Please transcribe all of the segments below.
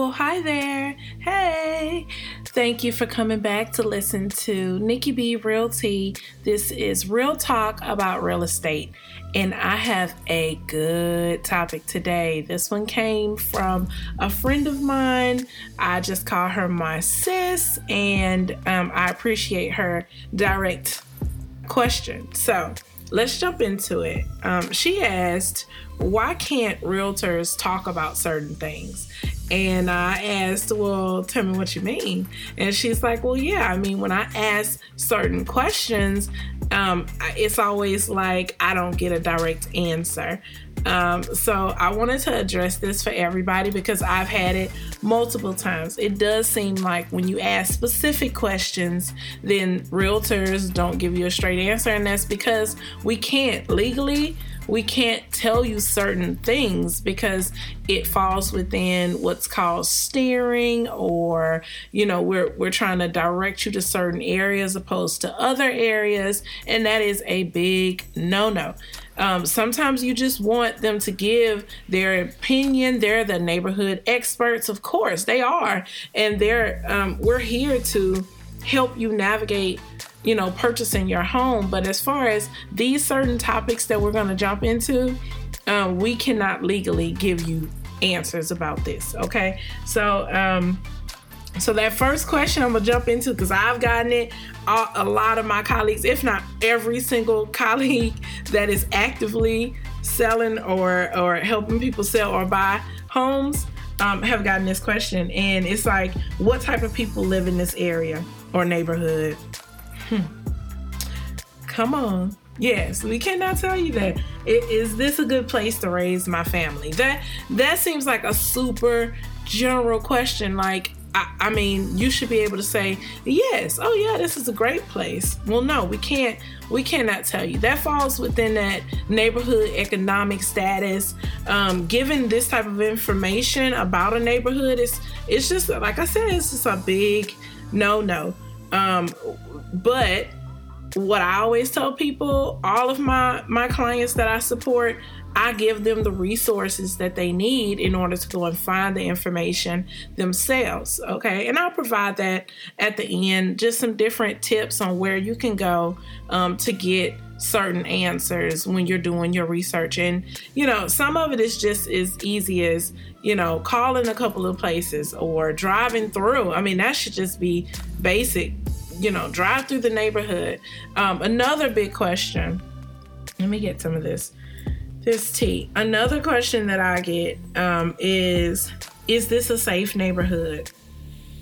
Well, hi there. Hey. Thank you for coming back to listen to Nikki B Realty. This is Real Talk about real estate. And I have a good topic today. This one came from a friend of mine. I just call her my sis, and um, I appreciate her direct question. So let's jump into it. Um, she asked, Why can't realtors talk about certain things? And I asked, Well, tell me what you mean. And she's like, Well, yeah, I mean, when I ask certain questions, um, it's always like I don't get a direct answer. Um, so I wanted to address this for everybody because I've had it multiple times. It does seem like when you ask specific questions, then realtors don't give you a straight answer, and that's because we can't legally we can't tell you certain things because it falls within what's called steering or you know we're we're trying to direct you to certain areas opposed to other areas and that is a big no-no um, sometimes you just want them to give their opinion. They're the neighborhood experts, of course, they are, and they're um, we're here to help you navigate you know, purchasing your home. But as far as these certain topics that we're going to jump into, um, we cannot legally give you answers about this. Okay. So, um, so that first question I'm gonna jump into because I've gotten it. A lot of my colleagues, if not every single colleague that is actively selling or or helping people sell or buy homes, um, have gotten this question, and it's like, what type of people live in this area or neighborhood? Hmm. Come on. Yes, we cannot tell you that. Is this a good place to raise my family? That that seems like a super general question. Like, I, I, mean, you should be able to say yes. Oh yeah, this is a great place. Well, no, we can't. We cannot tell you. That falls within that neighborhood economic status. Um, given this type of information about a neighborhood, it's it's just like I said, it's just a big no no. Um, but what I always tell people, all of my my clients that I support, I give them the resources that they need in order to go and find the information themselves. Okay. And I'll provide that at the end, just some different tips on where you can go um, to get certain answers when you're doing your research. And, you know, some of it is just as easy as, you know, calling a couple of places or driving through. I mean, that should just be basic you know, drive through the neighborhood. Um, another big question. Let me get some of this. This tea. Another question that I get um, is Is this a safe neighborhood?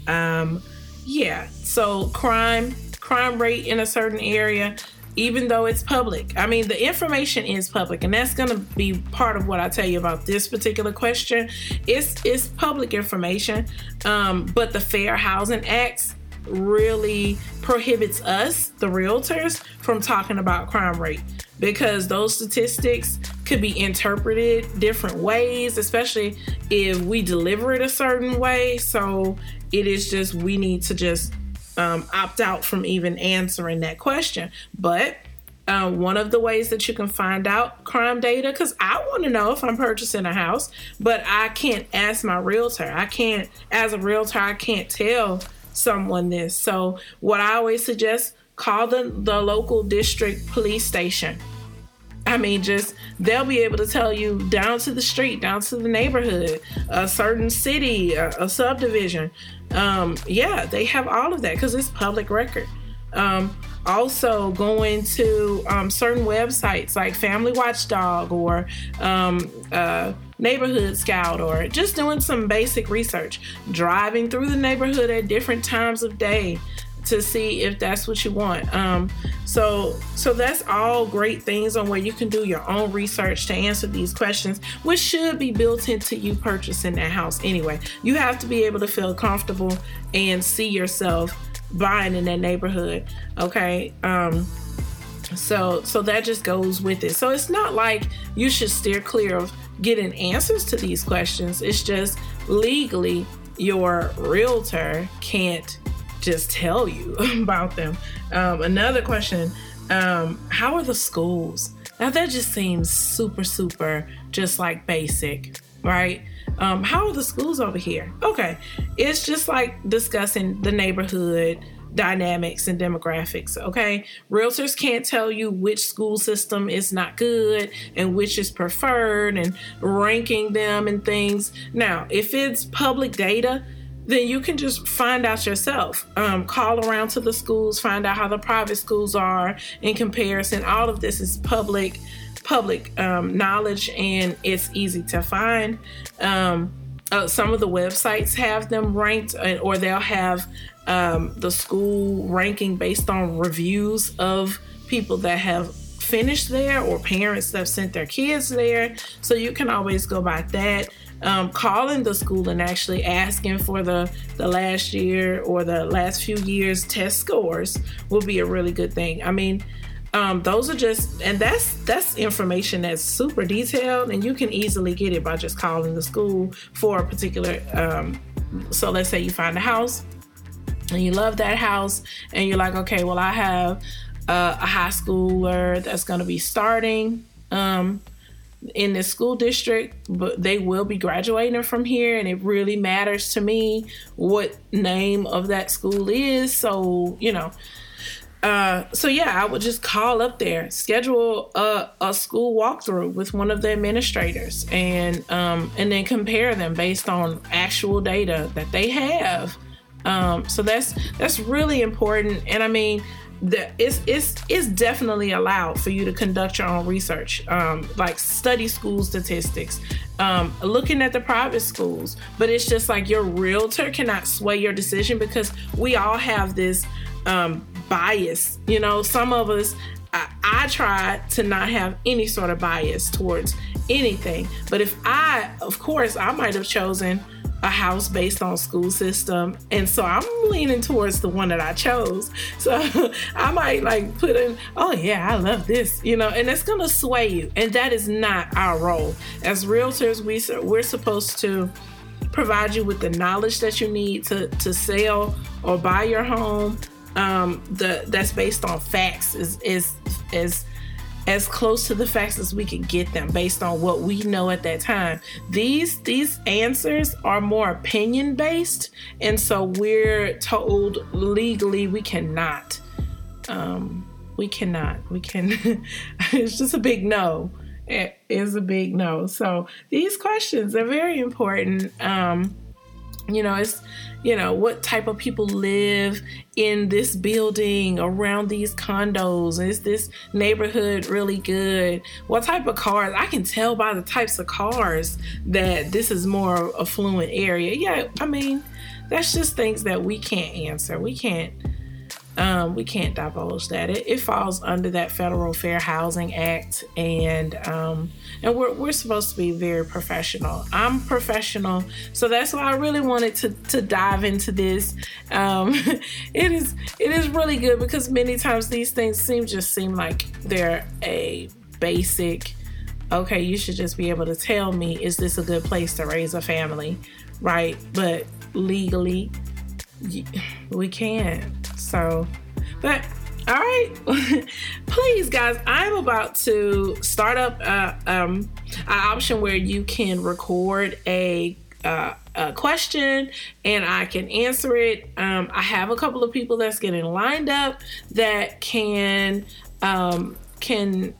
Um, yeah. So crime, crime rate in a certain area, even though it's public. I mean, the information is public, and that's going to be part of what I tell you about this particular question. It's it's public information, um, but the Fair Housing Act really prohibits us, the realtors, from talking about crime rate because those statistics could be interpreted different ways, especially if we deliver it a certain way. So it is just, we need to just um, opt out from even answering that question. But uh, one of the ways that you can find out crime data, because I want to know if I'm purchasing a house, but I can't ask my realtor. I can't, as a realtor, I can't tell someone this. So what I always suggest, call the, the local district police station. I mean, just they'll be able to tell you down to the street, down to the neighborhood, a certain city, a, a subdivision. Um, yeah, they have all of that because it's public record. Um, also, going to um, certain websites like Family Watchdog or uh, Neighborhood Scout or just doing some basic research, driving through the neighborhood at different times of day to see if that's what you want. Um, so, so that's all great things on where you can do your own research to answer these questions, which should be built into you purchasing that house anyway. You have to be able to feel comfortable and see yourself buying in that neighborhood. Okay. Um, so, so that just goes with it. So it's not like you should steer clear of getting answers to these questions. It's just legally your realtor can't just tell you about them. Um, another question um, How are the schools? Now, that just seems super, super just like basic, right? Um, how are the schools over here? Okay, it's just like discussing the neighborhood dynamics and demographics. Okay, realtors can't tell you which school system is not good and which is preferred and ranking them and things. Now, if it's public data, then you can just find out yourself. Um, call around to the schools, find out how the private schools are in comparison. All of this is public public um, knowledge and it's easy to find. Um, uh, some of the websites have them ranked, uh, or they'll have um, the school ranking based on reviews of people that have finished there or parents that have sent their kids there. So you can always go by that um, calling the school and actually asking for the, the last year or the last few years test scores will be a really good thing. I mean, um, those are just and that's that's information that's super detailed and you can easily get it by just calling the school for a particular um, so let's say you find a house and you love that house and you're like okay well i have uh, a high schooler that's going to be starting um, in this school district, but they will be graduating from here, and it really matters to me what name of that school is. So, you know, uh, so yeah, I would just call up there, schedule a, a school walkthrough with one of the administrators, and um, and then compare them based on actual data that they have. Um, so that's that's really important, and I mean that it's it's it's definitely allowed for you to conduct your own research, um, like study school statistics, um, looking at the private schools. But it's just like your realtor cannot sway your decision because we all have this um, bias. You know, some of us. I, I try to not have any sort of bias towards anything. But if I, of course, I might have chosen a house based on school system. And so i'm leaning towards the one that i chose. So i might like put in oh yeah i love this you know and it's gonna sway you. And that is not our role. As realtors we we're supposed to provide you with the knowledge that you need to to sell or buy your home. Um the that's based on facts is is is as close to the facts as we can get them based on what we know at that time. These these answers are more opinion based, and so we're told legally we cannot. Um, we cannot. We can. it's just a big no. It is a big no. So these questions are very important. Um, you know, it's you know, what type of people live in this building around these condos? Is this neighborhood really good? What type of cars? I can tell by the types of cars that this is more affluent area. Yeah, I mean, that's just things that we can't answer. We can't um, we can't divulge that. It, it, falls under that Federal Fair Housing Act, and um, and we're, we're supposed to be very professional. I'm professional, so that's why I really wanted to to dive into this. Um, it is it is really good because many times these things seem just seem like they're a basic. Okay, you should just be able to tell me is this a good place to raise a family, right? But legally, we can't. So, but all right, please, guys, I'm about to start up uh, um, an option where you can record a uh, a question and I can answer it. Um, I have a couple of people that's getting lined up that can um, can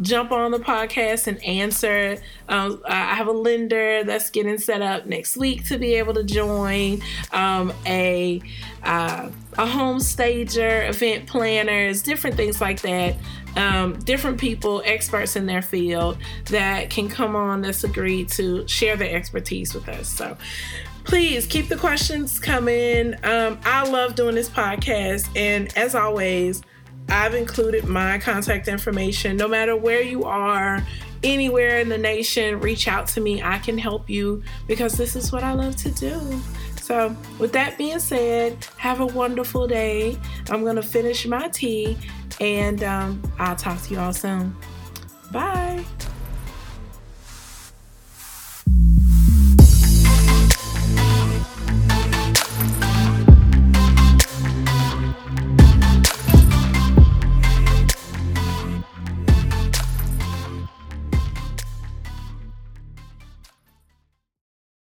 jump on the podcast and answer. Um, I have a lender that's getting set up next week to be able to join. Um, a uh, a home stager, event planners, different things like that. Um, different people, experts in their field, that can come on that's agreed to share their expertise with us. So please keep the questions coming. Um, I love doing this podcast, and as always, I've included my contact information. No matter where you are, anywhere in the nation, reach out to me. I can help you because this is what I love to do. So, with that being said, have a wonderful day. I'm going to finish my tea and um, I'll talk to you all soon. Bye.